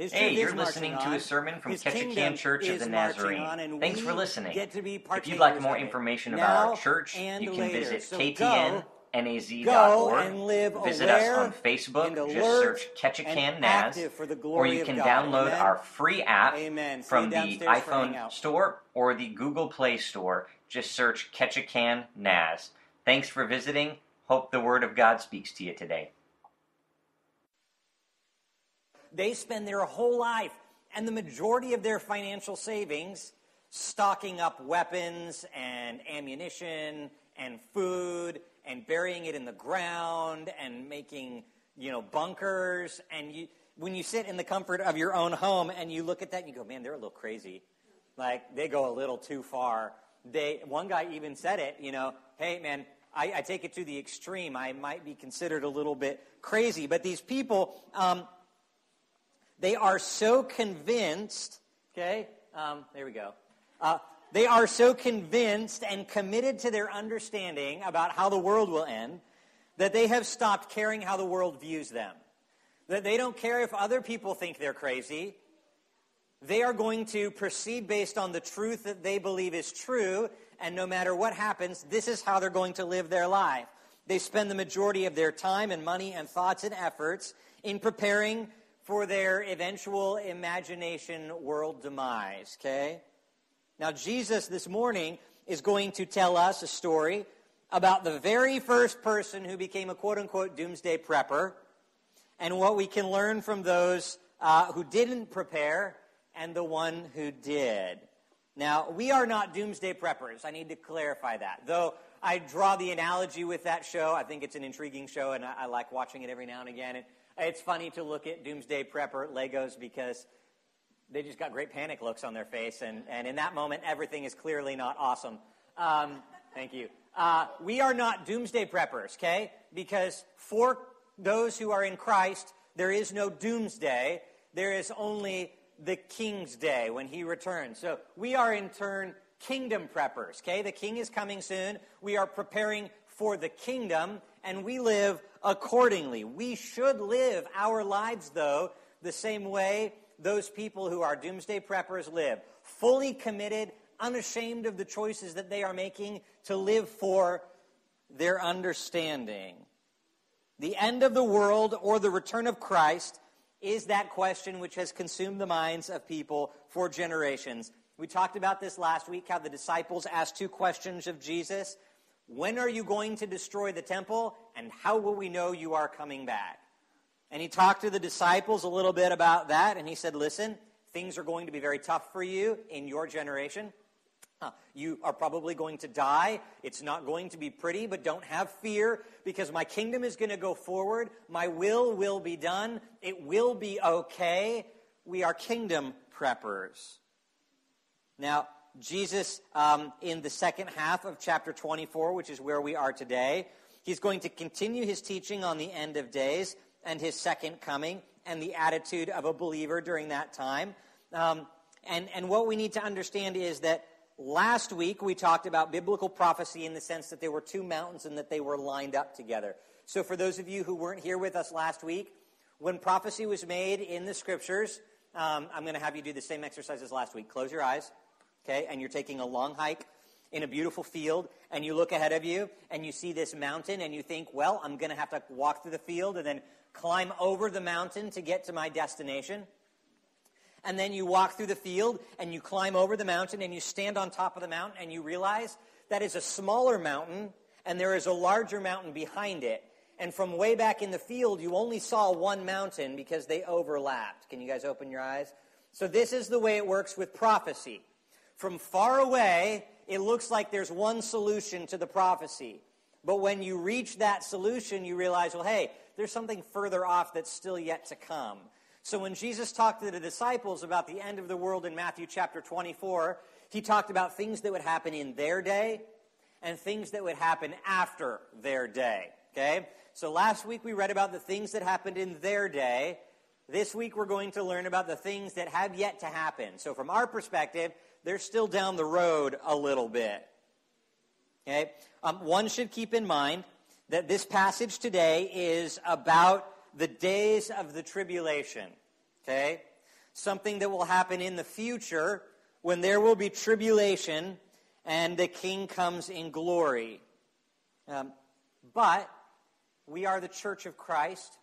His Hey, you're listening to a sermon from Ketchikan Church of the Nazarene. Thanks for listening. Get to be If you'd like more information about our church, you can visit So ktnnaz.org. go visit us on Facebook. Just search Ketchikan Naz. active for the Or you can download Amen? our free app Amen. From the iPhone store or the Google Play store. Just search Ketchikan Naz. Thanks for visiting. Hope the Word of God speaks to you today. They spend their whole life and the majority of their financial savings stocking up weapons and ammunition and food and burying it in the ground and making, you know, bunkers. And you, when you sit in the comfort of your own home and you look at that and you go, man, they're a little crazy. Like, they go a little too far. They, one guy even said it, you know, hey, man, I, I take it to the extreme. I might be considered a little bit crazy. But these people, um, they are so convinced, okay, um, there we go. Uh, they are so convinced and committed to their understanding about how the world will end that they have stopped caring how the world views them. That they don't care if other people think they're crazy. They are going to proceed based on the truth that they believe is true, and no matter what happens, this is how they're going to live their life. They spend the majority of their time and money and thoughts and efforts in preparing for their eventual imagination world demise, okay? Now, Jesus this morning is going to tell us a story about the very first person who became a quote unquote doomsday prepper and what we can learn from those uh, who didn't prepare and the one who did. Now, we are not doomsday preppers. I need to clarify that. Though I draw the analogy with that show, I think it's an intriguing show and I, I like watching it every now and again. It's funny to look at doomsday prepper Legos because they just got great panic looks on their face, and, and in that moment, everything is clearly not awesome. Um, thank you. Uh, we are not doomsday preppers, okay? Because for those who are in Christ, there is no doomsday. There is only the King's Day when he returns. So we are in turn kingdom preppers, okay? The King is coming soon. We are preparing for the kingdom, and we live accordingly. We should live our lives, though, the same way those people who are doomsday preppers live fully committed, unashamed of the choices that they are making to live for their understanding. The end of the world or the return of Christ is that question which has consumed the minds of people for generations. We talked about this last week how the disciples asked two questions of Jesus When are you going to destroy the temple? And how will we know you are coming back? And he talked to the disciples a little bit about that, and he said, Listen, things are going to be very tough for you in your generation. You are probably going to die. It's not going to be pretty, but don't have fear because my kingdom is going to go forward. My will will be done. It will be okay. We are kingdom preppers. Now, Jesus, um, in the second half of chapter 24, which is where we are today, he's going to continue his teaching on the end of days and his second coming and the attitude of a believer during that time. Um, and, and what we need to understand is that last week we talked about biblical prophecy in the sense that there were two mountains and that they were lined up together. So, for those of you who weren't here with us last week, when prophecy was made in the scriptures, um, I'm going to have you do the same exercise as last week. Close your eyes, okay? And you're taking a long hike in a beautiful field, and you look ahead of you, and you see this mountain, and you think, well, I'm going to have to walk through the field and then climb over the mountain to get to my destination. And then you walk through the field, and you climb over the mountain, and you stand on top of the mountain, and you realize that is a smaller mountain, and there is a larger mountain behind it. And from way back in the field, you only saw one mountain because they overlapped. Can you guys open your eyes? So, this is the way it works with prophecy. From far away, it looks like there's one solution to the prophecy. But when you reach that solution, you realize, well, hey, there's something further off that's still yet to come. So when Jesus talked to the disciples about the end of the world in Matthew chapter 24, he talked about things that would happen in their day and things that would happen after their day. Okay? So last week we read about the things that happened in their day. This week we're going to learn about the things that have yet to happen. So from our perspective, they're still down the road a little bit. Okay? Um, one should keep in mind that this passage today is about the days of the tribulation. Okay? something that will happen in the future when there will be tribulation and the king comes in glory. Um, but we are the church of Christ.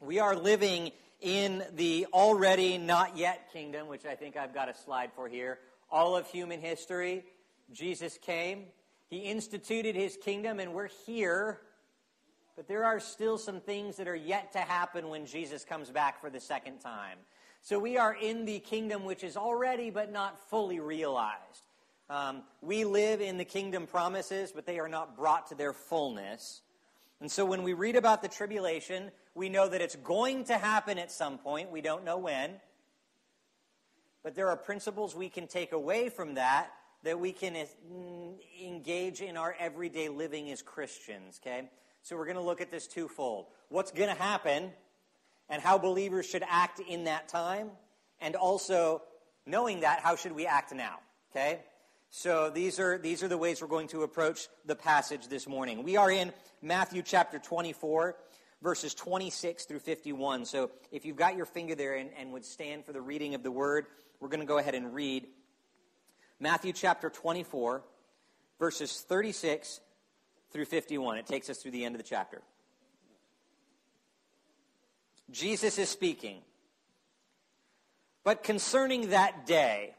We are living in the already not yet kingdom, which I think I've got a slide for here. All of human history, Jesus came. He instituted his kingdom, and we're here. But there are still some things that are yet to happen when Jesus comes back for the second time. So we are in the kingdom which is already but not fully realized. Um, we live in the kingdom promises, but they are not brought to their fullness. And so when we read about the tribulation, we know that it's going to happen at some point. We don't know when. But there are principles we can take away from that that we can mm, engage in our everyday living as Christians, okay? So we're going to look at this twofold. What's going to happen and how believers should act in that time, and also knowing that, how should we act now? Okay? So these are, these are the ways we're going to approach the passage this morning. We are in Matthew chapter 24, verses 26 through 51. So if you've got your finger there and, and would stand for the reading of the word, we're going to go ahead and read Matthew chapter 24, verses 36 through 51. It takes us through the end of the chapter. Jesus is speaking. But concerning that day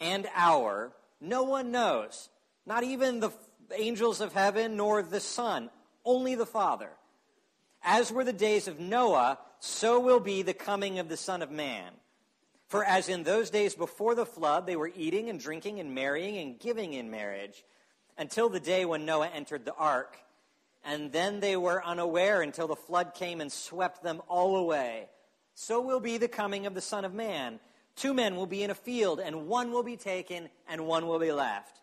and hour, no one knows, not even the angels of heaven nor the Son, only the Father. As were the days of Noah, so will be the coming of the Son of Man. For as in those days before the flood, they were eating and drinking and marrying and giving in marriage, until the day when Noah entered the ark and then they were unaware until the flood came and swept them all away. So will be the coming of the Son of Man. Two men will be in a field, and one will be taken, and one will be left.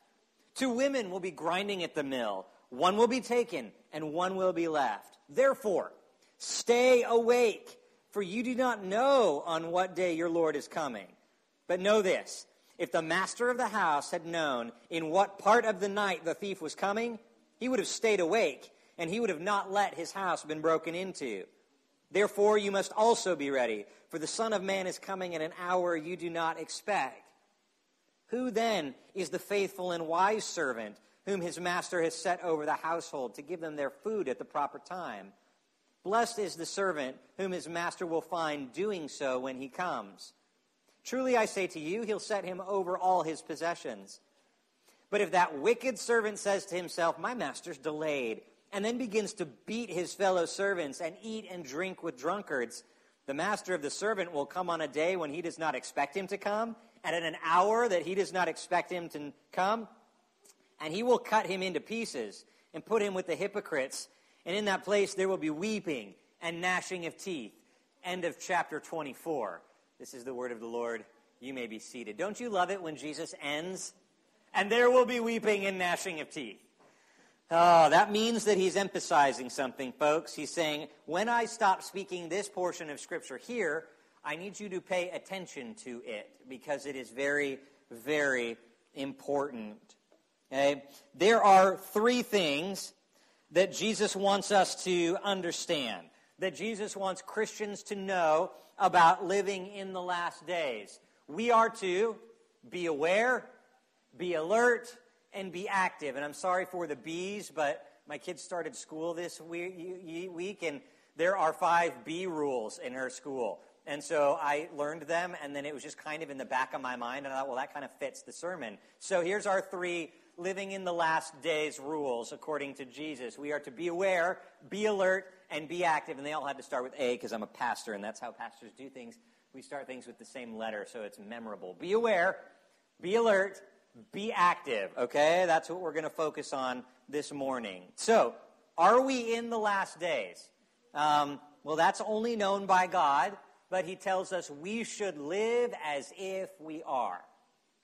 Two women will be grinding at the mill. One will be taken, and one will be left. Therefore, stay awake, for you do not know on what day your Lord is coming. But know this if the master of the house had known in what part of the night the thief was coming, he would have stayed awake and he would have not let his house been broken into. Therefore, you must also be ready, for the Son of Man is coming at an hour you do not expect. Who then is the faithful and wise servant whom his master has set over the household to give them their food at the proper time? Blessed is the servant whom his master will find doing so when he comes. Truly I say to you, he'll set him over all his possessions. But if that wicked servant says to himself, My master's delayed, and then begins to beat his fellow servants and eat and drink with drunkards, the master of the servant will come on a day when he does not expect him to come, and at an hour that he does not expect him to come, and he will cut him into pieces and put him with the hypocrites. And in that place there will be weeping and gnashing of teeth. End of chapter 24. This is the word of the Lord. You may be seated. Don't you love it when Jesus ends? And there will be weeping and gnashing of teeth. Oh, that means that he's emphasizing something, folks. He's saying, when I stop speaking this portion of Scripture here, I need you to pay attention to it because it is very, very important. Okay? There are three things that Jesus wants us to understand, that Jesus wants Christians to know about living in the last days. We are to be aware, be alert, and be active. And I'm sorry for the bees, but my kids started school this week, and there are five B rules in her school. And so I learned them, and then it was just kind of in the back of my mind, and I thought, well, that kind of fits the sermon. So here's our three living in the last days rules according to Jesus. We are to be aware, be alert, and be active. And they all had to start with A because I'm a pastor, and that's how pastors do things. We start things with the same letter, so it's memorable. Be aware, be alert, be active, okay? That's what we're going to focus on this morning. So, are we in the last days? Um, well, that's only known by God, but He tells us we should live as if we are,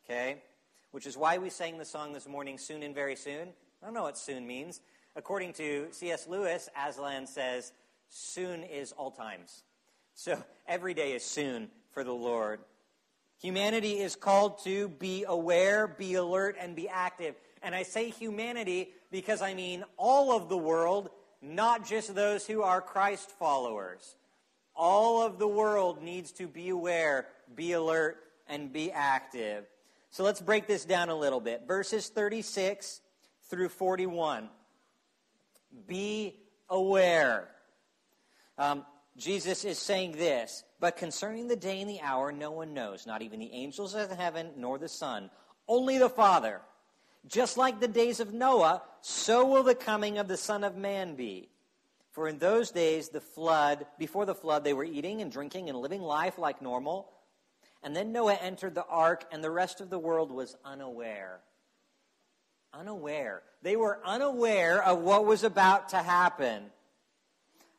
okay? Which is why we sang the song this morning, Soon and Very Soon. I don't know what soon means. According to C.S. Lewis, Aslan says, soon is all times. So every day is soon for the Lord. Humanity is called to be aware, be alert, and be active. And I say humanity because I mean all of the world, not just those who are Christ followers. All of the world needs to be aware, be alert, and be active. So let's break this down a little bit. Verses 36 through 41. Be aware. Um, Jesus is saying this, but concerning the day and the hour, no one knows, not even the angels of heaven nor the Son, only the Father. Just like the days of Noah, so will the coming of the Son of Man be. For in those days, the flood, before the flood, they were eating and drinking and living life like normal. And then Noah entered the ark, and the rest of the world was unaware. Unaware. They were unaware of what was about to happen.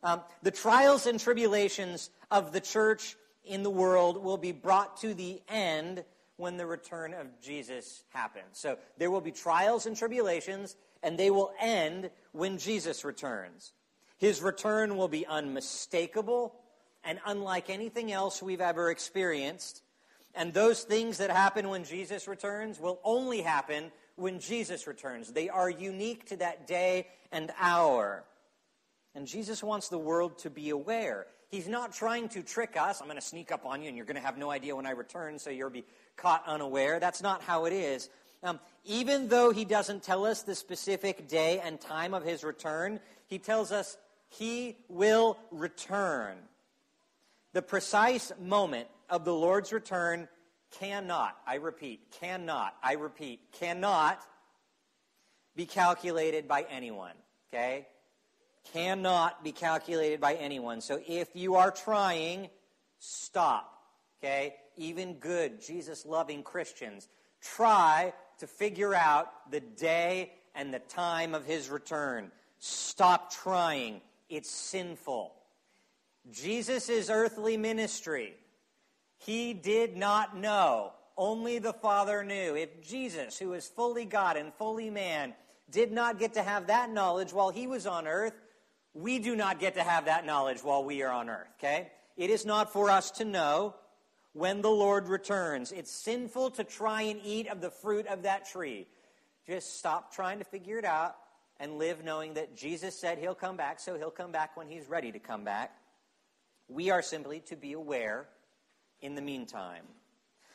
Um, the trials and tribulations of the church in the world will be brought to the end when the return of Jesus happens. So there will be trials and tribulations, and they will end when Jesus returns. His return will be unmistakable and unlike anything else we've ever experienced. And those things that happen when Jesus returns will only happen when Jesus returns. They are unique to that day and hour. And Jesus wants the world to be aware. He's not trying to trick us. I'm going to sneak up on you and you're going to have no idea when I return, so you'll be caught unaware. That's not how it is. Um, even though he doesn't tell us the specific day and time of his return, he tells us he will return. The precise moment of the Lord's return cannot, I repeat, cannot, I repeat, cannot be calculated by anyone. Okay? Cannot be calculated by anyone. So if you are trying, stop. Okay? even good, Jesus loving Christians try to figure out the day and the time of his return. Stop trying. It's sinful. Jesus' earthly ministry, he did not know. Only the Father knew. If Jesus, who is fully God and fully man, did not get to have that knowledge while he was on earth, we do not get to have that knowledge while we are on earth, okay? It is not for us to know when the Lord returns. It's sinful to try and eat of the fruit of that tree. Just stop trying to figure it out and live knowing that Jesus said he'll come back, so he'll come back when he's ready to come back. We are simply to be aware in the meantime.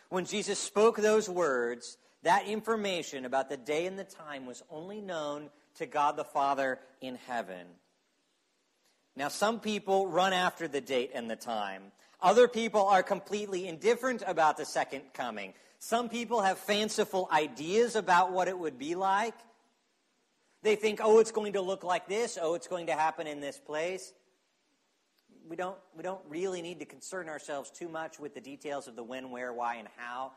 When Jesus spoke those words, that information about the day and the time was only known to God the Father in heaven. Now, some people run after the date and the time. Other people are completely indifferent about the second coming. Some people have fanciful ideas about what it would be like. They think, oh, it's going to look like this. Oh, it's going to happen in this place. We don't, we don't really need to concern ourselves too much with the details of the when, where, why, and how.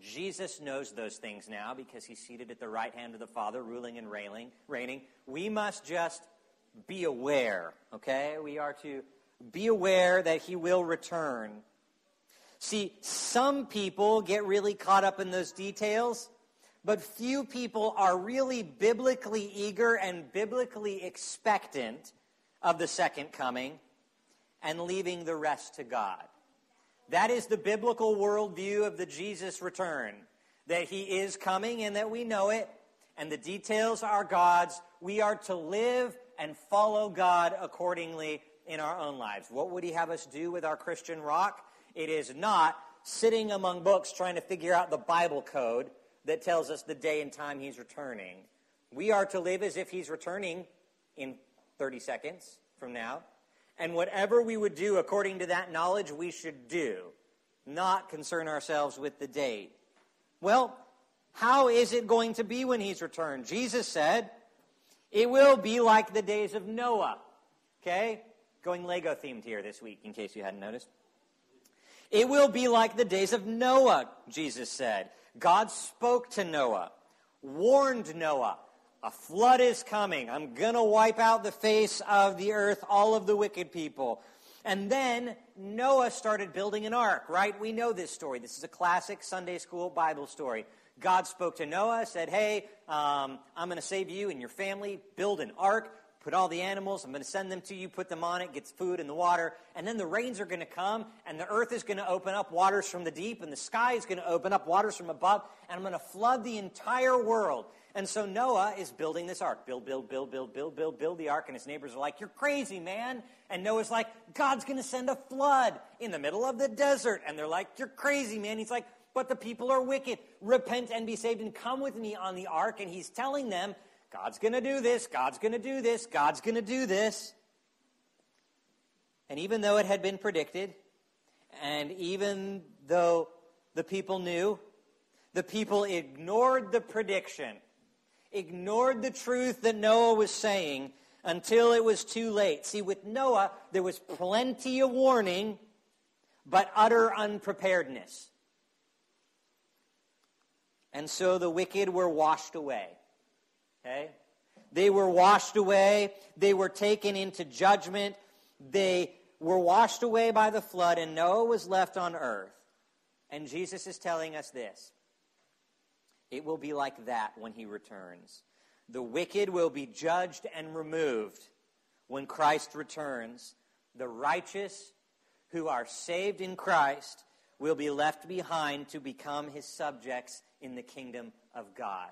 Jesus knows those things now because he's seated at the right hand of the Father, ruling and reigning. We must just be aware, okay? We are to be aware that he will return. See, some people get really caught up in those details, but few people are really biblically eager and biblically expectant of the second coming and leaving the rest to God. That is the biblical worldview of the Jesus return that he is coming and that we know it, and the details are God's. We are to live and follow God accordingly in our own lives. What would he have us do with our Christian rock? It is not sitting among books trying to figure out the Bible code that tells us the day and time he's returning. We are to live as if he's returning in 30 seconds from now. And whatever we would do according to that knowledge, we should do, not concern ourselves with the date. Well, how is it going to be when he's returned? Jesus said, it will be like the days of Noah. Okay? Going Lego themed here this week, in case you hadn't noticed. It will be like the days of Noah, Jesus said. God spoke to Noah, warned Noah, a flood is coming. I'm going to wipe out the face of the earth, all of the wicked people. And then Noah started building an ark, right? We know this story. This is a classic Sunday school Bible story. God spoke to Noah, said, Hey, um, I'm going to save you and your family. Build an ark put all the animals, I'm going to send them to you, put them on it, get food and the water, and then the rains are going to come, and the earth is going to open up waters from the deep, and the sky is going to open up waters from above, and I'm going to flood the entire world. And so Noah is building this ark. Build, build, build, build, build, build, build the ark. And his neighbors are like, You're crazy, man. And Noah's like, God's going to send a flood in the middle of the desert. And they're like, You're crazy, man. He's like, But the people are wicked. Repent and be saved and come with me on the ark. And he's telling them, God's going to do this. God's going to do this. God's going to do this. And even though it had been predicted, and even though the people knew, the people ignored the prediction, ignored the truth that Noah was saying until it was too late. See, with Noah, there was plenty of warning, but utter unpreparedness. And so the wicked were washed away. Okay? They were washed away. They were taken into judgment. They were washed away by the flood, and Noah was left on earth. And Jesus is telling us this it will be like that when he returns. The wicked will be judged and removed when Christ returns. The righteous who are saved in Christ will be left behind to become his subjects in the kingdom of God.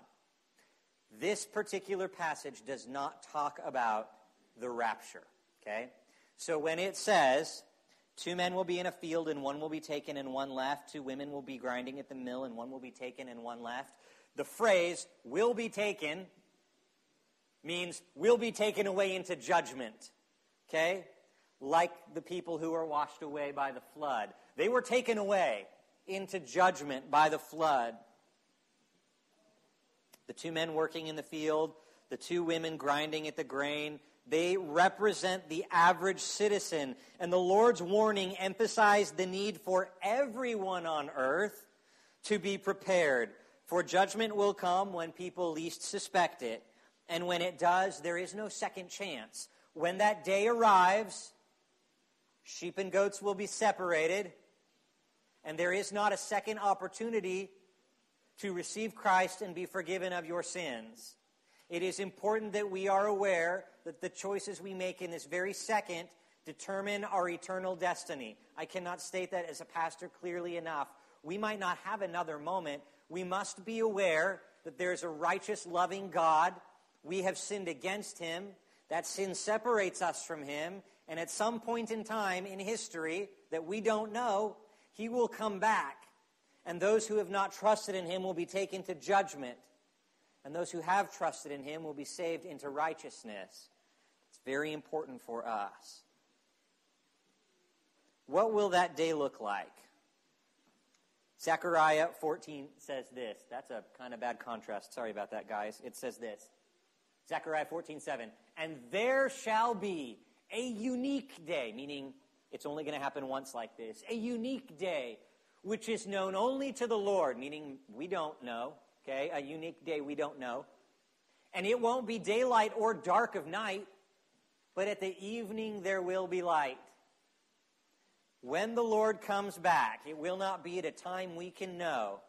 This particular passage does not talk about the rapture, okay? So when it says, two men will be in a field and one will be taken and one left, two women will be grinding at the mill and one will be taken and one left, the phrase will be taken means will be taken away into judgment. Okay? Like the people who were washed away by the flood. They were taken away into judgment by the flood. The two men working in the field, the two women grinding at the grain, they represent the average citizen. And the Lord's warning emphasized the need for everyone on earth to be prepared for judgment will come when people least suspect it. And when it does, there is no second chance. When that day arrives, sheep and goats will be separated, and there is not a second opportunity to receive Christ and be forgiven of your sins. It is important that we are aware that the choices we make in this very second determine our eternal destiny. I cannot state that as a pastor clearly enough. We might not have another moment, we must be aware that there's a righteous, loving God. We have sinned against him. That sin separates us from him. And at some point in time in history that we don't know, he will come back. And those who have not trusted in him will be taken to judgment. And those who have trusted in him will be saved into righteousness. It's very important for us. What will that day look like? Zechariah 14 says this. That's a kind of bad contrast. Sorry about that, guys. It says this. Zechariah 14, 7. And there shall be a unique day, meaning it's only going to happen once like this, a unique day, which is known only to the Lord, meaning we don't know, okay? A unique day we don't know. And it won't be daylight or dark of night, but at the evening there will be light. When the Lord comes back, it will not be at a time we can know.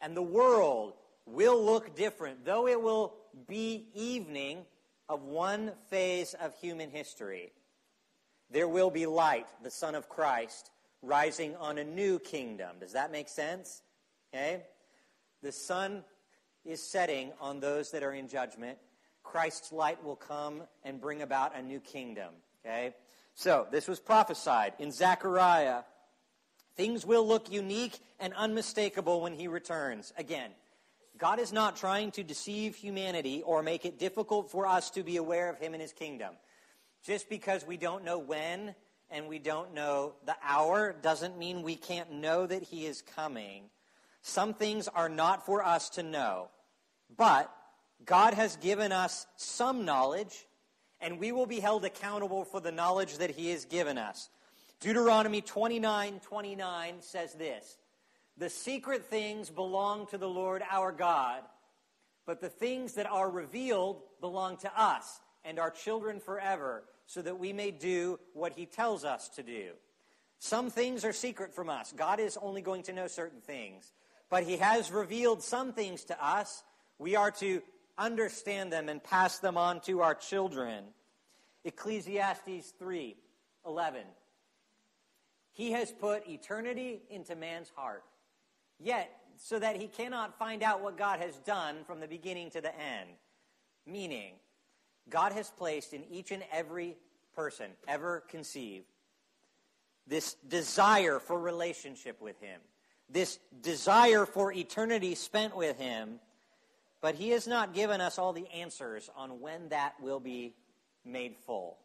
And the world will look different, though it will be evening of one phase of human history. There will be light, the Son of Christ, rising on a new kingdom. Does that make sense? Okay? The sun is setting on those that are in judgment. Christ's light will come and bring about a new kingdom. Okay? So, this was prophesied in Zechariah. Things will look unique and unmistakable when he returns. Again, God is not trying to deceive humanity or make it difficult for us to be aware of him and his kingdom. Just because we don't know when and we don't know the hour doesn't mean we can't know that he is coming. Some things are not for us to know, but God has given us some knowledge and we will be held accountable for the knowledge that he has given us. Deuteronomy 29 29 says this The secret things belong to the Lord our God, but the things that are revealed belong to us and our children forever, so that we may do what he tells us to do. Some things are secret from us. God is only going to know certain things. But he has revealed some things to us. We are to understand them and pass them on to our children. Ecclesiastes 3 11. He has put eternity into man's heart, Yet, so that he cannot find out what God has done from the beginning to the end. Meaning, God has placed in each and every person ever conceived this desire for relationship with him, this desire for eternity spent with him, but he has not given us all the answers on when that will be made full.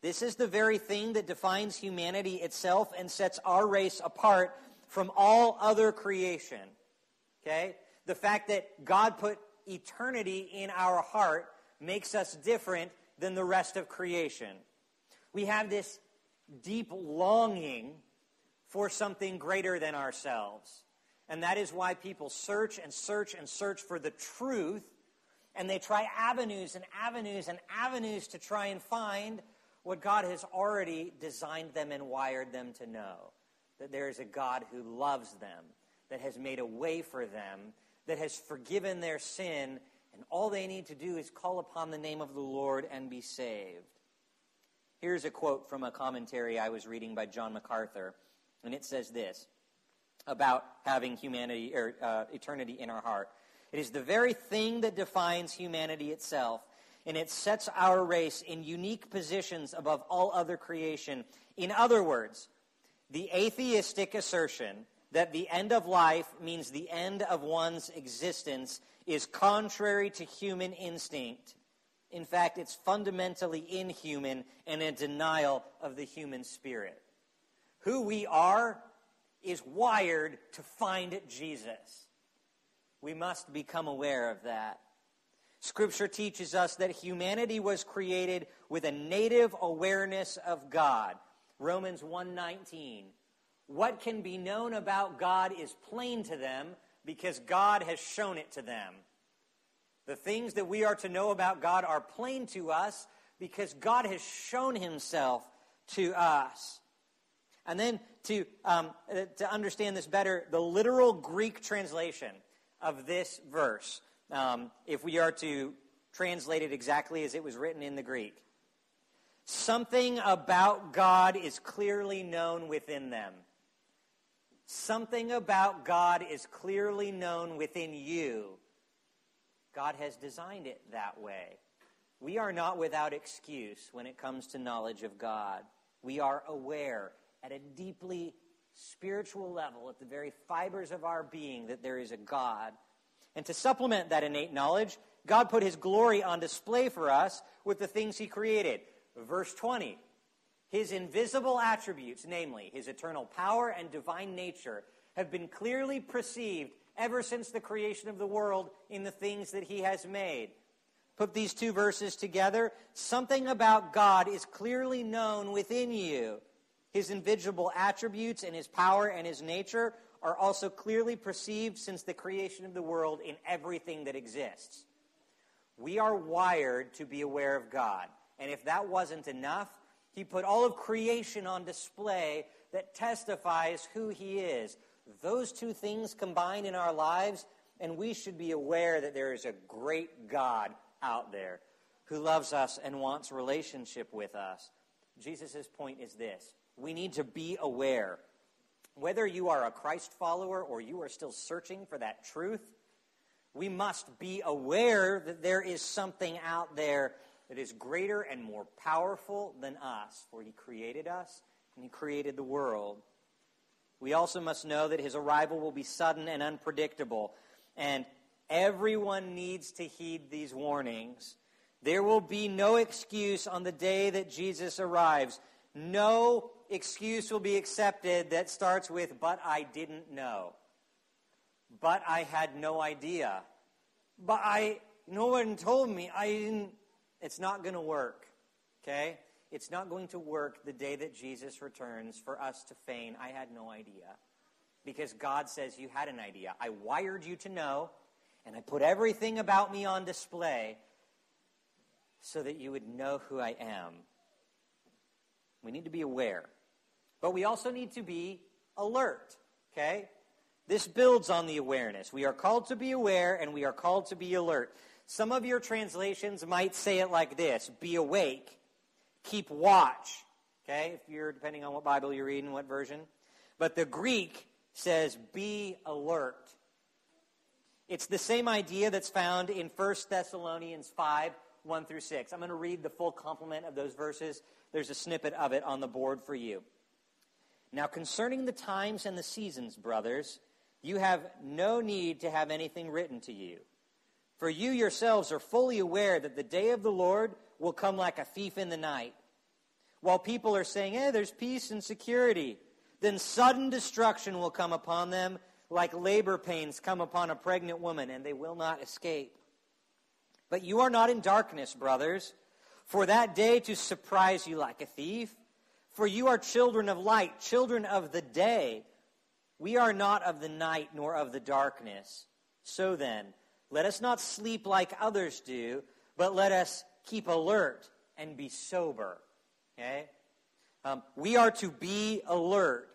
This is the very thing that defines humanity itself and sets our race apart from all other creation. Okay? The fact that God put eternity in our heart makes us different than the rest of creation. We have this deep longing for something greater than ourselves. And that is why people search and search and search for the truth, and they try avenues and avenues and avenues to try and find what God has already designed them and wired them to know that there is a God who loves them, that has made a way for them, that has forgiven their sin, and all they need to do is call upon the name of the Lord and be saved. Here's a quote from a commentary I was reading by John MacArthur, and it says this about having humanity or uh, eternity in our heart. It is the very thing that defines humanity itself and it sets our race in unique positions above all other creation. In other words, the atheistic assertion that the end of life means the end of one's existence is contrary to human instinct. In fact, it's fundamentally inhuman and a denial of the human spirit. Who we are is wired to find Jesus. We must become aware of that. Scripture teaches us that humanity was created with a native awareness of God. Romans 1:19. What can be known about God is plain to them because God has shown it to them. The things that we are to know about God are plain to us because God has shown himself to us. And then to, um, to understand this better, the literal Greek translation of this verse um, if we are to translate it exactly as it was written in the Greek. Something about God is clearly known within them. Something about God is clearly known within you. God has designed it that way. We are not without excuse when it comes to knowledge of God. We are aware at a deeply spiritual level, at the very fibers of our being, that there is a God and to supplement that innate knowledge, God put his glory on display for us with the things he created. Verse 20 His invisible attributes, namely his eternal power and divine nature, have been clearly perceived ever since the creation of the world in the things that he has made. Put these two verses together. Something about God is clearly known within you. His invisible attributes and his power and his nature are also clearly perceived since the creation of the world in everything that exists. We are wired to be aware of God. And if that wasn't enough, he put all of creation on display that testifies who he is. Those two things combined in our lives, and we should be aware that there is a great God out there who loves us and wants relationship with us. Jesus' point is this we need to be aware whether you are a Christ follower or you are still searching for that truth, we must be aware that there is something out there that is greater and more powerful than us, for He created us and He created the world. We also must know that His arrival will be sudden and unpredictable, and everyone needs to heed these warnings. There will be no excuse on the day that Jesus arrives. No excuse will be accepted that starts with, but I didn't know. But I had no idea. But I, no one told me. I didn't. It's not going to work. Okay? It's not going to work the day that Jesus returns for us to feign, I had no idea. Because God says you had an idea. I wired you to know, and I put everything about me on display so that you would know who I am. We need to be aware. But we also need to be alert, okay? This builds on the awareness. We are called to be aware and we are called to be alert. Some of your translations might say it like this be awake, keep watch, okay? If you're depending on what Bible you're reading, what version. But the Greek says, Be alert. It's the same idea that's found in 1 Thessalonians 5 1 through 6. I'm going to read the full complement of those verses. There's a snippet of it on the board for you. Now, concerning the times and the seasons, brothers, you have no need to have anything written to you. For you yourselves are fully aware that the day of the Lord will come like a thief in the night. While people are saying, hey, there's peace and security, then sudden destruction will come upon them like labor pains come upon a pregnant woman, and they will not escape. But you are not in darkness, brothers, for that day to surprise you like a thief. For you are children of light, children of the day. We are not of the night nor of the darkness. So then, let us not sleep like others do, but let us keep alert and be sober. Okay? Um, we are to be alert.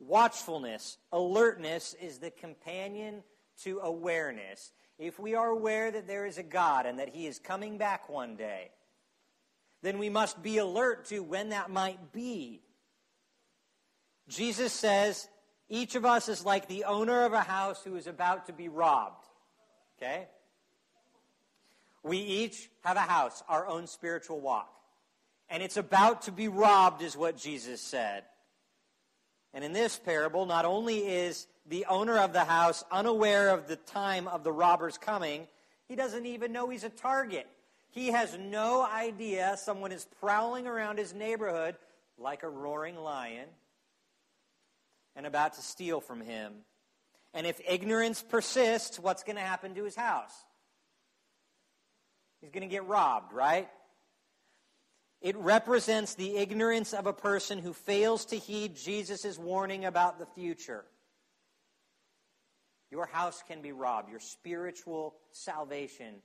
Watchfulness, alertness is the companion to awareness. If we are aware that there is a God and that He is coming back one day, then we must be alert to when that might be. Jesus says, each of us is like the owner of a house who is about to be robbed. Okay? We each have a house, our own spiritual walk. And it's about to be robbed, is what Jesus said. And in this parable, not only is the owner of the house unaware of the time of the robber's coming, he doesn't even know he's a target. He has no idea someone is prowling around his neighborhood like a roaring lion and about to steal from him. And if ignorance persists, what's going to happen to his house? He's going to get robbed, right? It represents the ignorance of a person who fails to heed Jesus' warning about the future. Your house can be robbed, your spiritual salvation.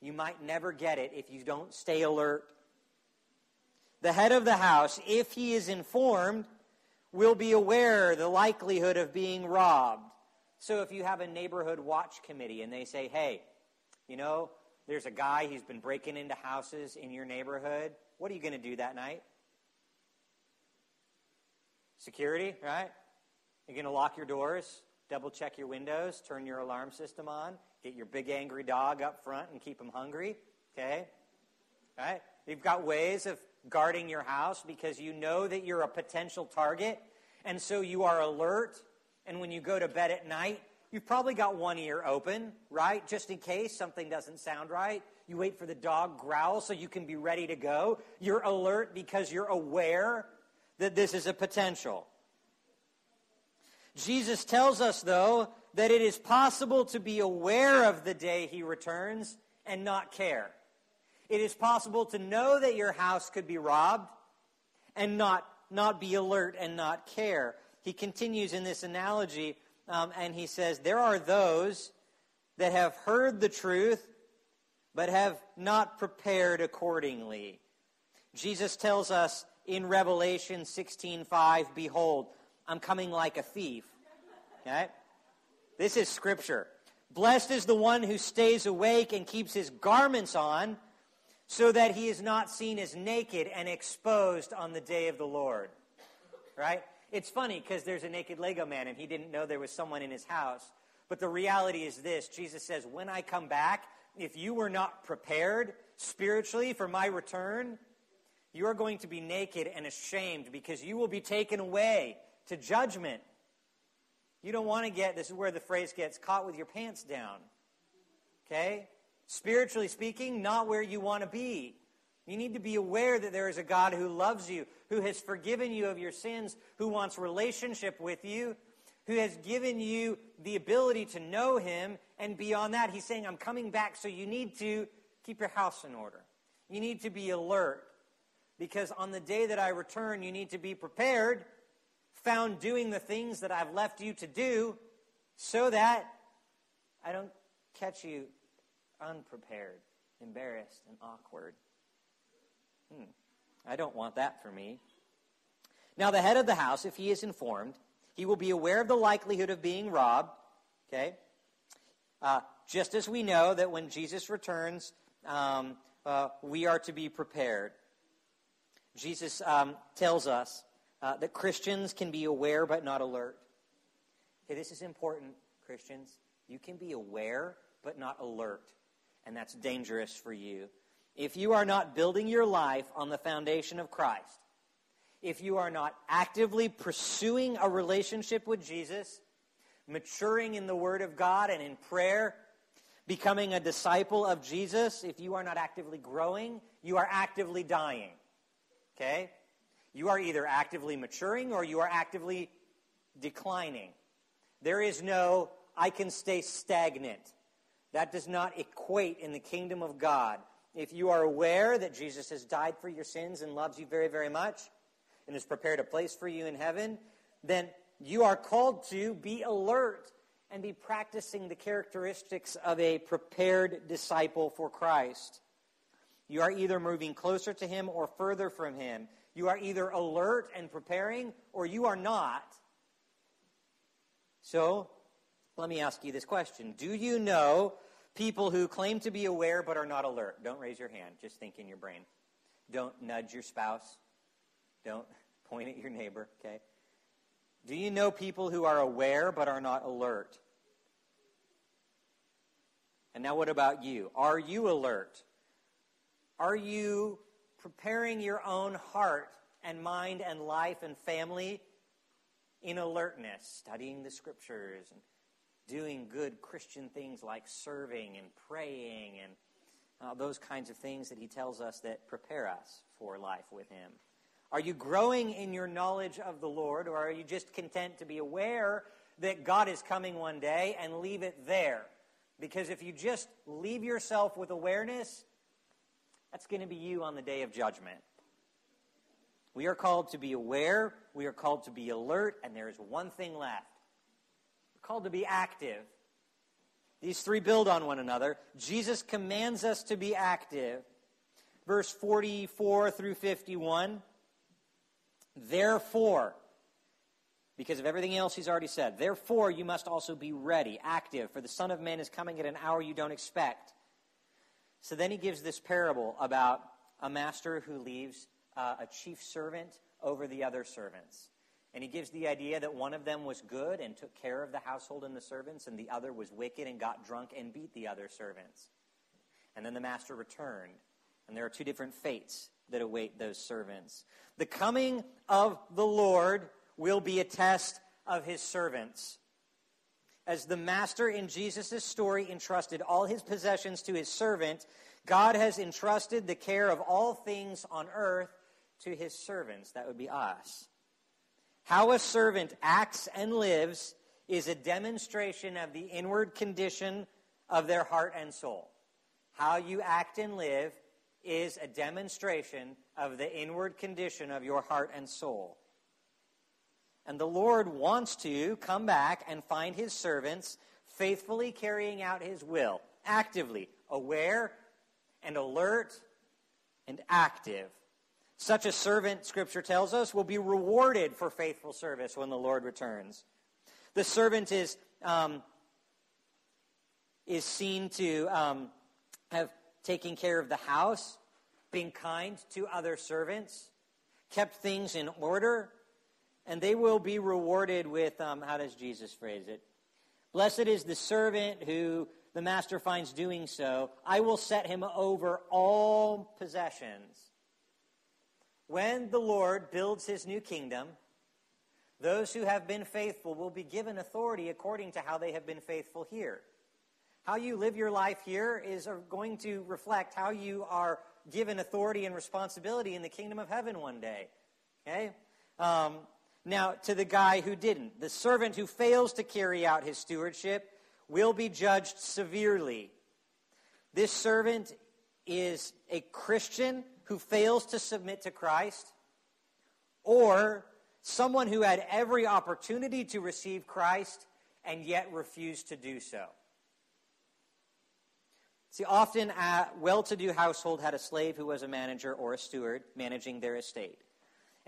You might never get it if you don't stay alert. The head of the house, if he is informed, will be aware the likelihood of being robbed. So if you have a neighborhood watch committee and they say, hey, you know, there's a guy who's been breaking into houses in your neighborhood, what are you going to do that night? Security, right? You're going to lock your doors, double check your windows, turn your alarm system on, get your big angry dog up front and keep him hungry, okay? Right? You've got ways of guarding your house because you know that you're a potential target, and so you are alert. And when you go to bed at night, you've probably got one ear open, right? Just in case something doesn't sound right. You wait for the dog growl so you can be ready to go. You're alert because you're aware that this is a potential. Jesus tells us, though, that it is possible to be aware of the day he returns and not care. It is possible to know that your house could be robbed and not, not be alert and not care. He continues in this analogy um, and he says, There are those that have heard the truth but have not prepared accordingly. Jesus tells us in Revelation 16:5, "Behold, I'm coming like a thief." Okay? This is scripture. Blessed is the one who stays awake and keeps his garments on so that he is not seen as naked and exposed on the day of the Lord. Right? It's funny because there's a naked Lego man and he didn't know there was someone in his house. But the reality is this Jesus says, When I come back, if you were not prepared spiritually for my return, you are going to be naked and ashamed because you will be taken away to judgment. You don't want to get, this is where the phrase gets, caught with your pants down. Okay? Spiritually speaking, not where you want to be. You need to be aware that there is a God who loves you, who has forgiven you of your sins, who wants relationship with you, who has given you the ability to know him. And beyond that, he's saying, I'm coming back, so you need to keep your house in order. You need to be alert. Because on the day that I return, you need to be prepared, found doing the things that I've left you to do, so that I don't catch you unprepared, embarrassed, and awkward. Hmm. I don't want that for me. Now, the head of the house, if he is informed, he will be aware of the likelihood of being robbed. Okay? Uh, just as we know that when Jesus returns, um, uh, we are to be prepared. Jesus um, tells us uh, that Christians can be aware but not alert. Okay, this is important, Christians. You can be aware, but not alert. And that's dangerous for you. If you are not building your life on the foundation of Christ, if you are not actively pursuing a relationship with Jesus, maturing in the Word of God and in prayer, becoming a disciple of Jesus, if you are not actively growing, you are actively dying. Okay? You are either actively maturing or you are actively declining. There is no, I can stay stagnant. That does not equate in the kingdom of God. If you are aware that Jesus has died for your sins and loves you very, very much and has prepared a place for you in heaven, then you are called to be alert and be practicing the characteristics of a prepared disciple for Christ. You are either moving closer to Him or further from Him. You are either alert and preparing or you are not. So, let me ask you this question Do you know people who claim to be aware but are not alert? Don't raise your hand, just think in your brain. Don't nudge your spouse. Don't point at your neighbor, okay? Do you know people who are aware but are not alert? And now, what about you? Are you alert? Are you preparing your own heart and mind and life and family in alertness, studying the scriptures and doing good Christian things like serving and praying and uh, those kinds of things that he tells us that prepare us for life with him? Are you growing in your knowledge of the Lord, or are you just content to be aware that God is coming one day and leave it there? Because if you just leave yourself with awareness, that's going to be you on the day of judgment. We are called to be aware, we are called to be alert, and there is one thing left. We're called to be active. These three build on one another. Jesus commands us to be active. Verse 44 through 51. Therefore, because of everything else he's already said, therefore you must also be ready, active, for the Son of Man is coming at an hour you don't expect. So then he gives this parable about a master who leaves uh, a chief servant over the other servants. And he gives the idea that one of them was good and took care of the household and the servants, and the other was wicked and got drunk and beat the other servants. And then the master returned. And there are two different fates that await those servants. The coming of the Lord will be a test of his servants. As the master in Jesus' story entrusted all his possessions to his servant, God has entrusted the care of all things on earth to his servants. That would be us. How a servant acts and lives is a demonstration of the inward condition of their heart and soul. How you act and live is a demonstration of the inward condition of your heart and soul. And the Lord wants to come back and find his servants faithfully carrying out his will, actively, aware and alert and active. Such a servant, Scripture tells us, will be rewarded for faithful service when the Lord returns. The servant is, um, is seen to um, have taken care of the house, being kind to other servants, kept things in order, and they will be rewarded with, um, how does Jesus phrase it? Blessed is the servant who the master finds doing so. I will set him over all possessions. When the Lord builds his new kingdom, those who have been faithful will be given authority according to how they have been faithful here. How you live your life here is going to reflect how you are given authority and responsibility in the kingdom of heaven one day. Okay? Um, now, to the guy who didn't, the servant who fails to carry out his stewardship will be judged severely. This servant is a Christian who fails to submit to Christ, or someone who had every opportunity to receive Christ and yet refused to do so. See, often a well to do household had a slave who was a manager or a steward managing their estate.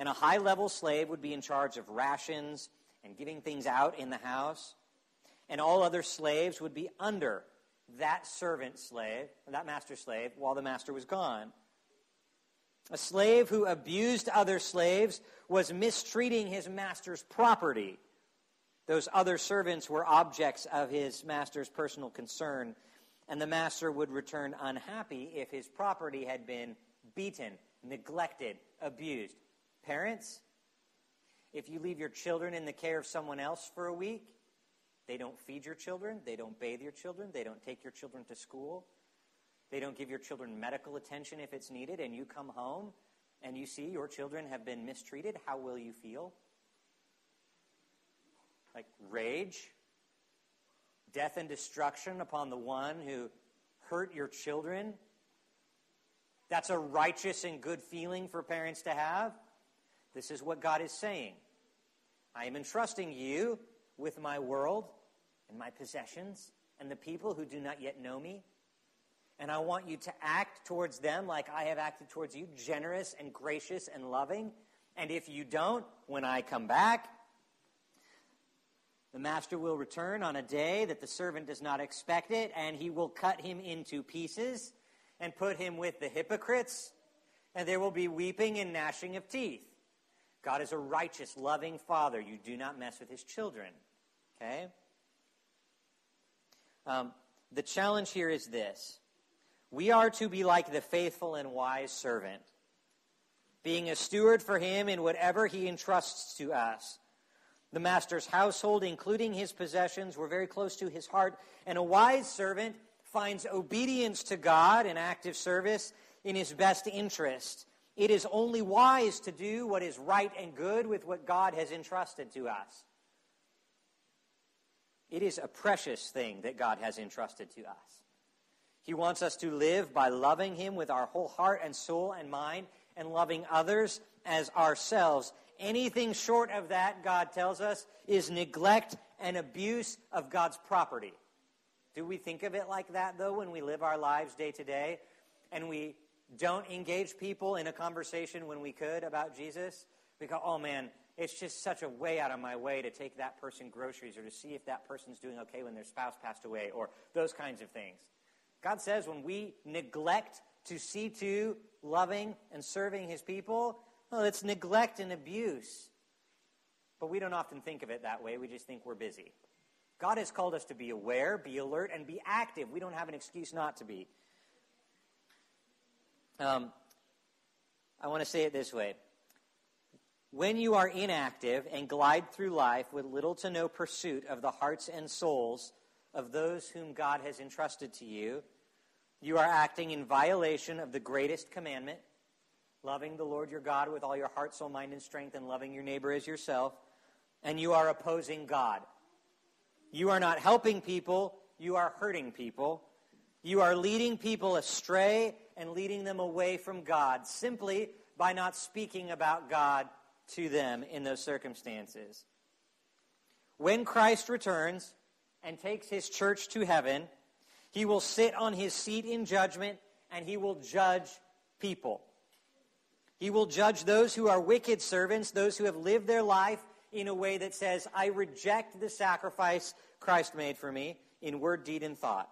And a high level slave would be in charge of rations and giving things out in the house. And all other slaves would be under that servant slave, that master slave, while the master was gone. A slave who abused other slaves was mistreating his master's property. Those other servants were objects of his master's personal concern, and the master would return unhappy if his property had been beaten, neglected, abused. Parents, if you leave your children in the care of someone else for a week, they don't feed your children, they don't bathe your children, they don't take your children to school, they don't give your children medical attention if it's needed, and you come home and you see your children have been mistreated, how will you feel? like rage, death and destruction upon the one who hurt your children. That's a righteous and good feeling for parents to have. This is what God is saying. I am entrusting you with my world and my possessions and the people who do not yet know me. And I want you to act towards them like I have acted towards you, generous and gracious and loving. And if you don't, when I come back, the master will return on a day that the servant does not expect it, and he will cut him into pieces and put him with the hypocrites, and there will be weeping and gnashing of teeth. God is a righteous, loving father. You do not mess with his children. Okay? Um, the challenge here is this we are to be like the faithful and wise servant, being a steward for him in whatever he entrusts to us. The master's household, including his possessions, were very close to his heart, and a wise servant finds obedience to God and active service in his best interest. It is only wise to do what is right and good with what God has entrusted to us. It is a precious thing that God has entrusted to us. He wants us to live by loving Him with our whole heart and soul and mind and loving others as ourselves. Anything short of that, God tells us, is neglect and abuse of God's property. Do we think of it like that, though, when we live our lives day to day and we don't engage people in a conversation when we could about Jesus? Go, oh man, it's just such a way out of my way to take that person groceries or to see if that person's doing okay when their spouse passed away or those kinds of things. God says when we neglect to see to loving and serving his people, well, it's neglect and abuse. But we don't often think of it that way. We just think we're busy. God has called us to be aware, be alert, and be active. We don't have an excuse not to be. Um, I want to say it this way. When you are inactive and glide through life with little to no pursuit of the hearts and souls of those whom God has entrusted to you, you are acting in violation of the greatest commandment loving the Lord your God with all your heart, soul, mind, and strength, and loving your neighbor as yourself, and you are opposing God. You are not helping people, you are hurting people. You are leading people astray and leading them away from God simply by not speaking about God to them in those circumstances. When Christ returns and takes his church to heaven, he will sit on his seat in judgment and he will judge people. He will judge those who are wicked servants, those who have lived their life in a way that says, I reject the sacrifice Christ made for me in word, deed, and thought.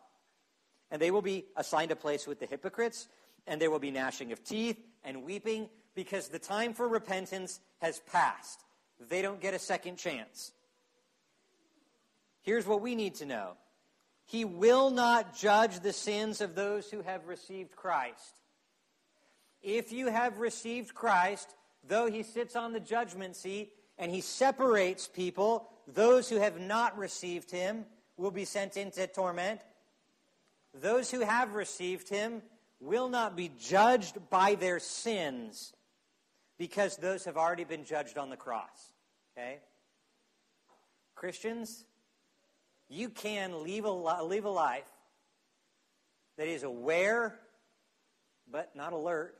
And they will be assigned a place with the hypocrites, and there will be gnashing of teeth and weeping because the time for repentance has passed. They don't get a second chance. Here's what we need to know He will not judge the sins of those who have received Christ. If you have received Christ, though he sits on the judgment seat and he separates people, those who have not received him will be sent into torment. Those who have received him will not be judged by their sins because those have already been judged on the cross. Okay? Christians, you can live a, live a life that is aware but not alert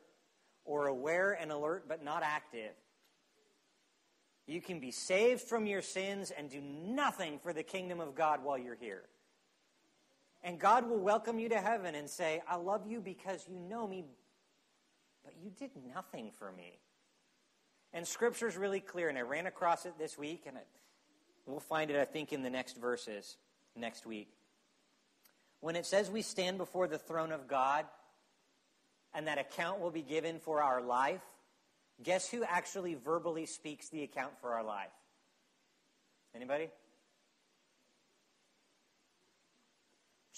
or aware and alert but not active. You can be saved from your sins and do nothing for the kingdom of God while you're here. And God will welcome you to heaven and say, I love you because you know me, but you did nothing for me. And Scripture's really clear, and I ran across it this week, and we'll find it, I think, in the next verses next week. When it says we stand before the throne of God, and that account will be given for our life, guess who actually verbally speaks the account for our life? Anybody?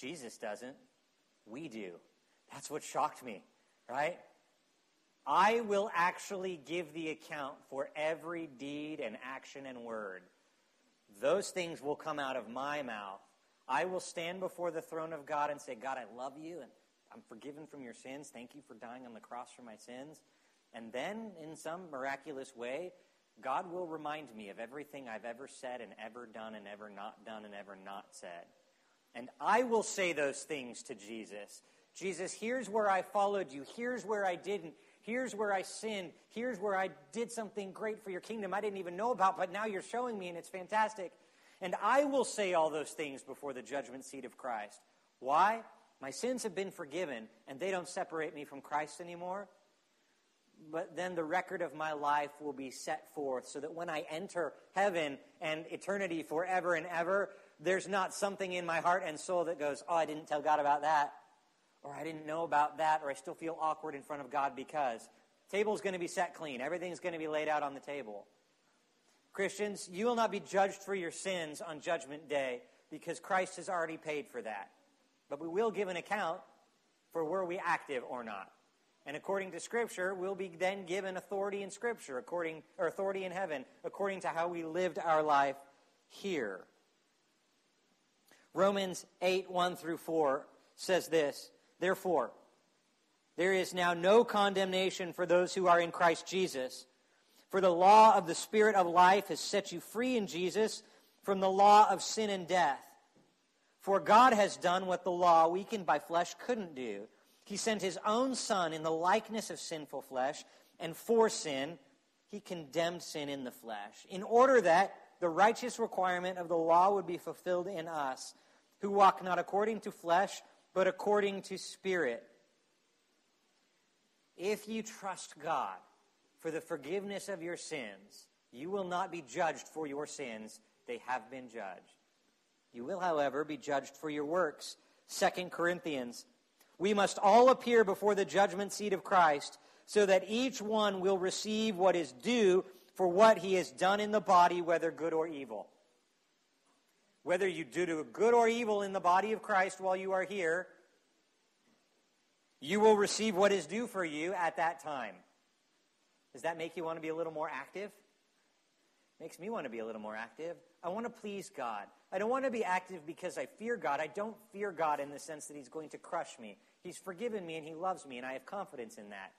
Jesus doesn't. We do. That's what shocked me, right? I will actually give the account for every deed and action and word. Those things will come out of my mouth. I will stand before the throne of God and say, God, I love you and I'm forgiven from your sins. Thank you for dying on the cross for my sins. And then, in some miraculous way, God will remind me of everything I've ever said and ever done and ever not done and ever not said. And I will say those things to Jesus. Jesus, here's where I followed you. Here's where I didn't. Here's where I sinned. Here's where I did something great for your kingdom I didn't even know about, but now you're showing me, and it's fantastic. And I will say all those things before the judgment seat of Christ. Why? My sins have been forgiven, and they don't separate me from Christ anymore. But then the record of my life will be set forth so that when I enter heaven and eternity forever and ever, there's not something in my heart and soul that goes, Oh, I didn't tell God about that or I didn't know about that, or I still feel awkward in front of God because. Table's going to be set clean. Everything's going to be laid out on the table. Christians, you will not be judged for your sins on Judgment Day because Christ has already paid for that. But we will give an account for were we active or not. And according to Scripture, we'll be then given authority in Scripture, according or authority in heaven, according to how we lived our life here. Romans 8, 1 through 4 says this Therefore, there is now no condemnation for those who are in Christ Jesus. For the law of the Spirit of life has set you free in Jesus from the law of sin and death. For God has done what the law, weakened by flesh, couldn't do. He sent his own Son in the likeness of sinful flesh, and for sin, he condemned sin in the flesh, in order that the righteous requirement of the law would be fulfilled in us, who walk not according to flesh, but according to Spirit. If you trust God for the forgiveness of your sins, you will not be judged for your sins. They have been judged. You will, however, be judged for your works. 2 Corinthians. We must all appear before the judgment seat of Christ, so that each one will receive what is due for what he has done in the body, whether good or evil. Whether you do good or evil in the body of Christ while you are here, you will receive what is due for you at that time. Does that make you want to be a little more active? Makes me want to be a little more active. I want to please God. I don't want to be active because I fear God. I don't fear God in the sense that He's going to crush me. He's forgiven me and He loves me, and I have confidence in that.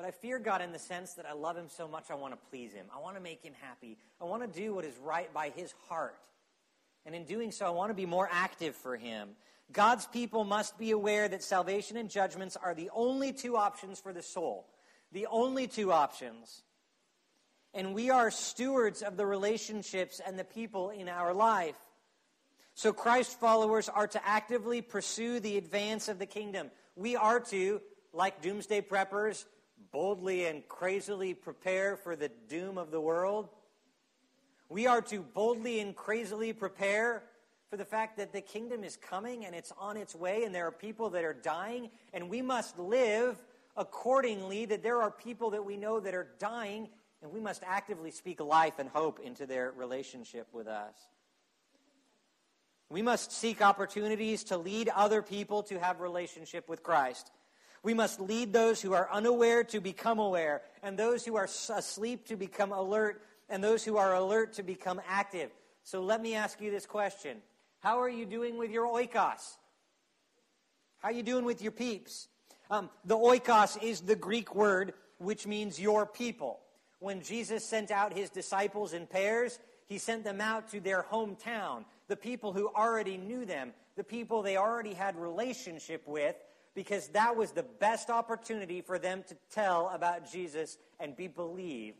But I fear God in the sense that I love Him so much I want to please Him. I want to make Him happy. I want to do what is right by His heart. And in doing so, I want to be more active for Him. God's people must be aware that salvation and judgments are the only two options for the soul. The only two options. And we are stewards of the relationships and the people in our life. So Christ followers are to actively pursue the advance of the kingdom. We are to, like doomsday preppers, boldly and crazily prepare for the doom of the world. We are to boldly and crazily prepare for the fact that the kingdom is coming and it's on its way and there are people that are dying and we must live accordingly that there are people that we know that are dying and we must actively speak life and hope into their relationship with us. We must seek opportunities to lead other people to have relationship with Christ. We must lead those who are unaware to become aware, and those who are asleep to become alert, and those who are alert to become active. So let me ask you this question How are you doing with your oikos? How are you doing with your peeps? Um, the oikos is the Greek word which means your people. When Jesus sent out his disciples in pairs, he sent them out to their hometown, the people who already knew them, the people they already had relationship with, because that was the best opportunity for them to tell about Jesus and be believed.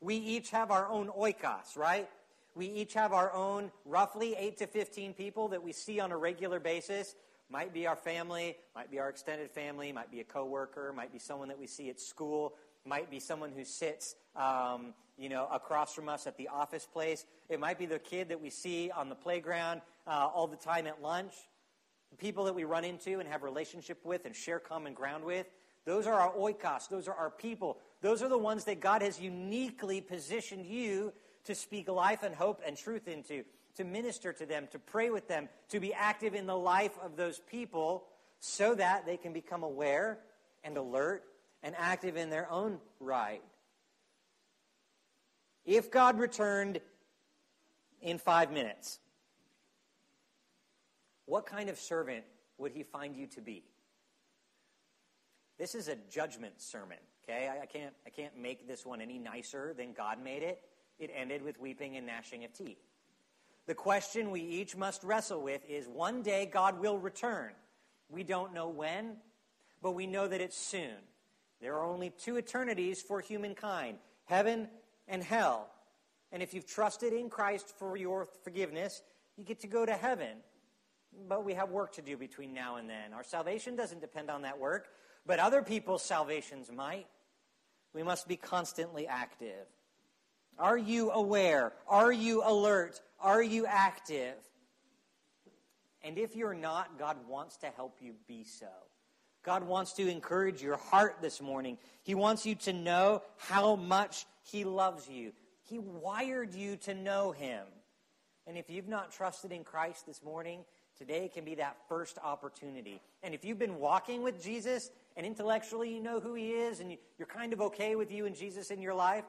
We each have our own oikos, right? We each have our own roughly 8 to 15 people that we see on a regular basis. Might be our family, might be our extended family, might be a coworker, might be someone that we see at school, might be someone who sits, um, you know, across from us at the office place. It might be the kid that we see on the playground uh, all the time at lunch people that we run into and have relationship with and share common ground with, those are our oikos. Those are our people. Those are the ones that God has uniquely positioned you to speak life and hope and truth into, to minister to them, to pray with them, to be active in the life of those people so that they can become aware and alert and active in their own right. If God returned in five minutes, what kind of servant would he find you to be? This is a judgment sermon, okay? I, I, can't, I can't make this one any nicer than God made it. It ended with weeping and gnashing of teeth. The question we each must wrestle with is one day God will return. We don't know when, but we know that it's soon. There are only two eternities for humankind heaven and hell. And if you've trusted in Christ for your forgiveness, you get to go to heaven. But we have work to do between now and then. Our salvation doesn't depend on that work, but other people's salvations might. We must be constantly active. Are you aware? Are you alert? Are you active? And if you're not, God wants to help you be so. God wants to encourage your heart this morning. He wants you to know how much He loves you. He wired you to know Him. And if you've not trusted in Christ this morning, today can be that first opportunity. And if you've been walking with Jesus and intellectually you know who He is and you're kind of okay with you and Jesus in your life,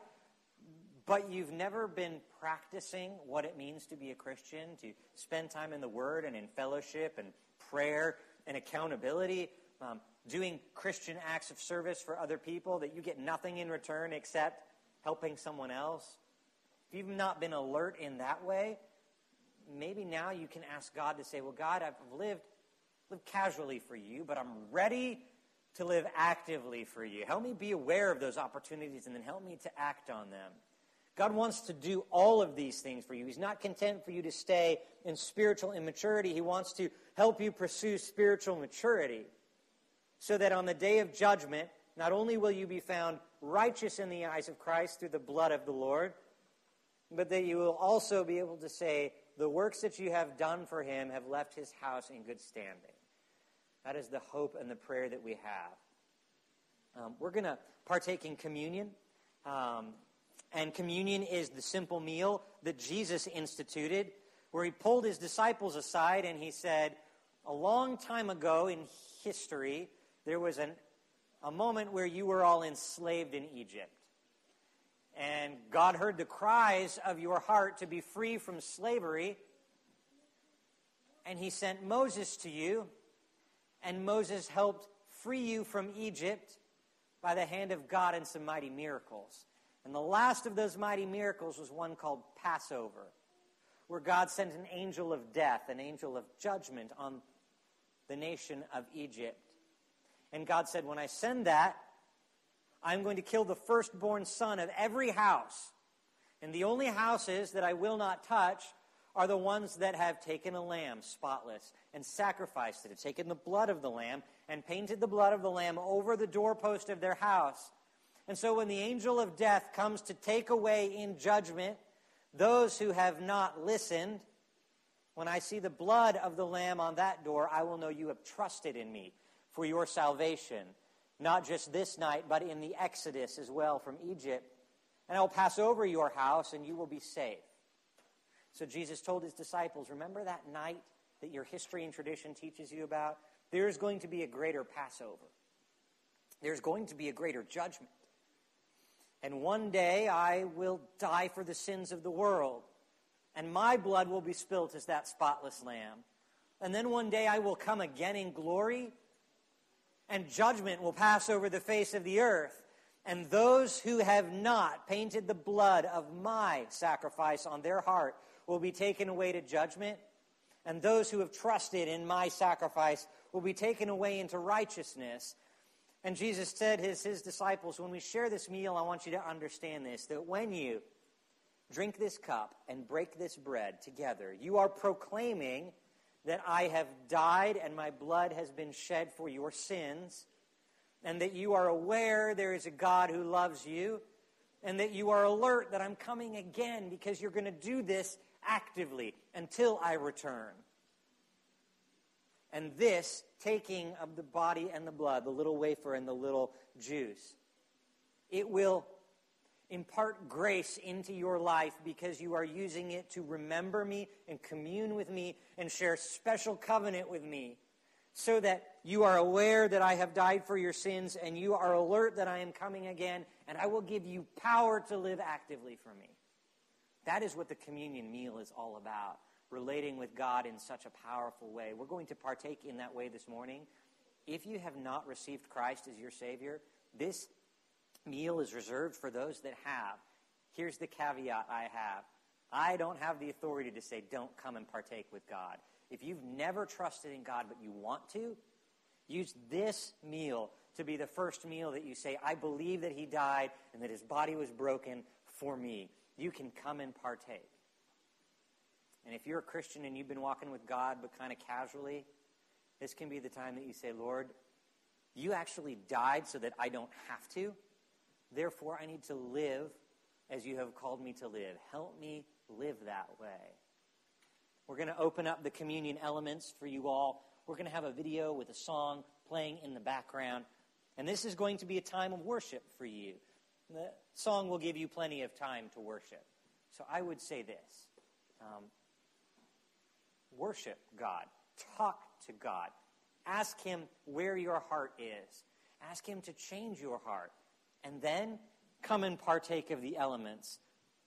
but you've never been practicing what it means to be a Christian, to spend time in the Word and in fellowship and prayer and accountability, um, doing Christian acts of service for other people that you get nothing in return except helping someone else, if you've not been alert in that way, maybe now you can ask God to say, Well, God, I've lived, lived casually for you, but I'm ready to live actively for you. Help me be aware of those opportunities and then help me to act on them. God wants to do all of these things for you. He's not content for you to stay in spiritual immaturity. He wants to help you pursue spiritual maturity so that on the day of judgment, not only will you be found righteous in the eyes of Christ through the blood of the Lord, but that you will also be able to say, The works that you have done for him have left his house in good standing. That is the hope and the prayer that we have. Um, we're going to partake in communion. Um, and communion is the simple meal that Jesus instituted, where he pulled his disciples aside and he said, A long time ago in history, there was an, a moment where you were all enslaved in Egypt. And God heard the cries of your heart to be free from slavery. And he sent Moses to you. And Moses helped free you from Egypt by the hand of God in some mighty miracles. And the last of those mighty miracles was one called Passover, where God sent an angel of death, an angel of judgment on the nation of Egypt. And God said, When I send that, I'm going to kill the firstborn son of every house. And the only houses that I will not touch are the ones that have taken a lamb, spotless, and sacrificed it, have taken the blood of the lamb, and painted the blood of the lamb over the doorpost of their house. And so when the angel of death comes to take away in judgment those who have not listened, when I see the blood of the lamb on that door, I will know you have trusted in me for your salvation, not just this night, but in the Exodus as well from Egypt. And I will pass over your house, and you will be safe. So Jesus told his disciples, Remember that night that your history and tradition teaches you about? There's going to be a greater Passover, there's going to be a greater judgment. And one day I will die for the sins of the world, and my blood will be spilt as that spotless lamb. And then one day I will come again in glory and judgment will pass over the face of the earth. And those who have not painted the blood of my sacrifice on their heart will be taken away to judgment. And those who have trusted in my sacrifice will be taken away into righteousness. And Jesus said his, his disciples, when we share this meal, I want you to understand this that when you drink this cup and break this bread together, you are proclaiming that I have died and my blood has been shed for your sins, and that you are aware there is a God who loves you, and that you are alert that I'm coming again because you're going to do this actively until I return. And this taking of the body and the blood, the little wafer and the little juice, it will impart grace into your life because you are using it to remember me and commune with me and share special covenant with me so that you are aware that I have died for your sins and you are alert that I am coming again and I will give you power to live actively for me. That is what the communion meal is all about, relating with God in such a powerful way. We're going to partake in that way this morning. If you have not received Christ as your Savior, this meal is reserved for those that have. Here's the caveat I have I don't have the authority to say, don't come and partake with God. If you've never trusted in God but you want to, use this meal to be the first meal that you say, I believe that He died and that His body was broken for me. You can come and partake. And if you're a Christian and you've been walking with God but kind of casually, this can be the time that you say, Lord, you actually died so that I don't have to. Therefore, I need to live as you have called me to live. Help me live that way. We're going to open up the communion elements for you all. We're going to have a video with a song playing in the background. And this is going to be a time of worship for you. The song will give you plenty of time to worship. So I would say this um, worship God, talk to God, ask Him where your heart is, ask Him to change your heart and then come and partake of the elements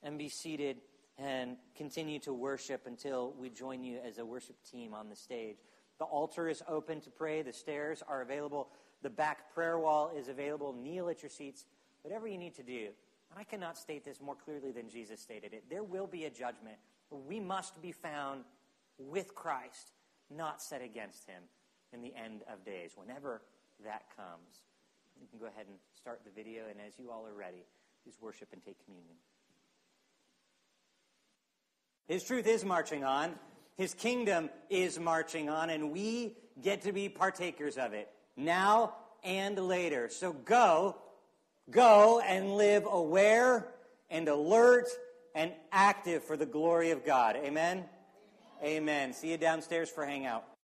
and be seated and continue to worship until we join you as a worship team on the stage. The altar is open to pray, the stairs are available, the back prayer wall is available. Kneel at your seats, whatever you need to do. And I cannot state this more clearly than Jesus stated it. There will be a judgment. We must be found with Christ, not set against him in the end of days, whenever that comes. You can go ahead and start the video, and as you all are ready, please worship and take communion. His truth is marching on. His kingdom is marching on, and we get to be partakers of it now and later. So go, go and live aware and alert and active for the glory of God. Amen? Amen. See you downstairs for hangout.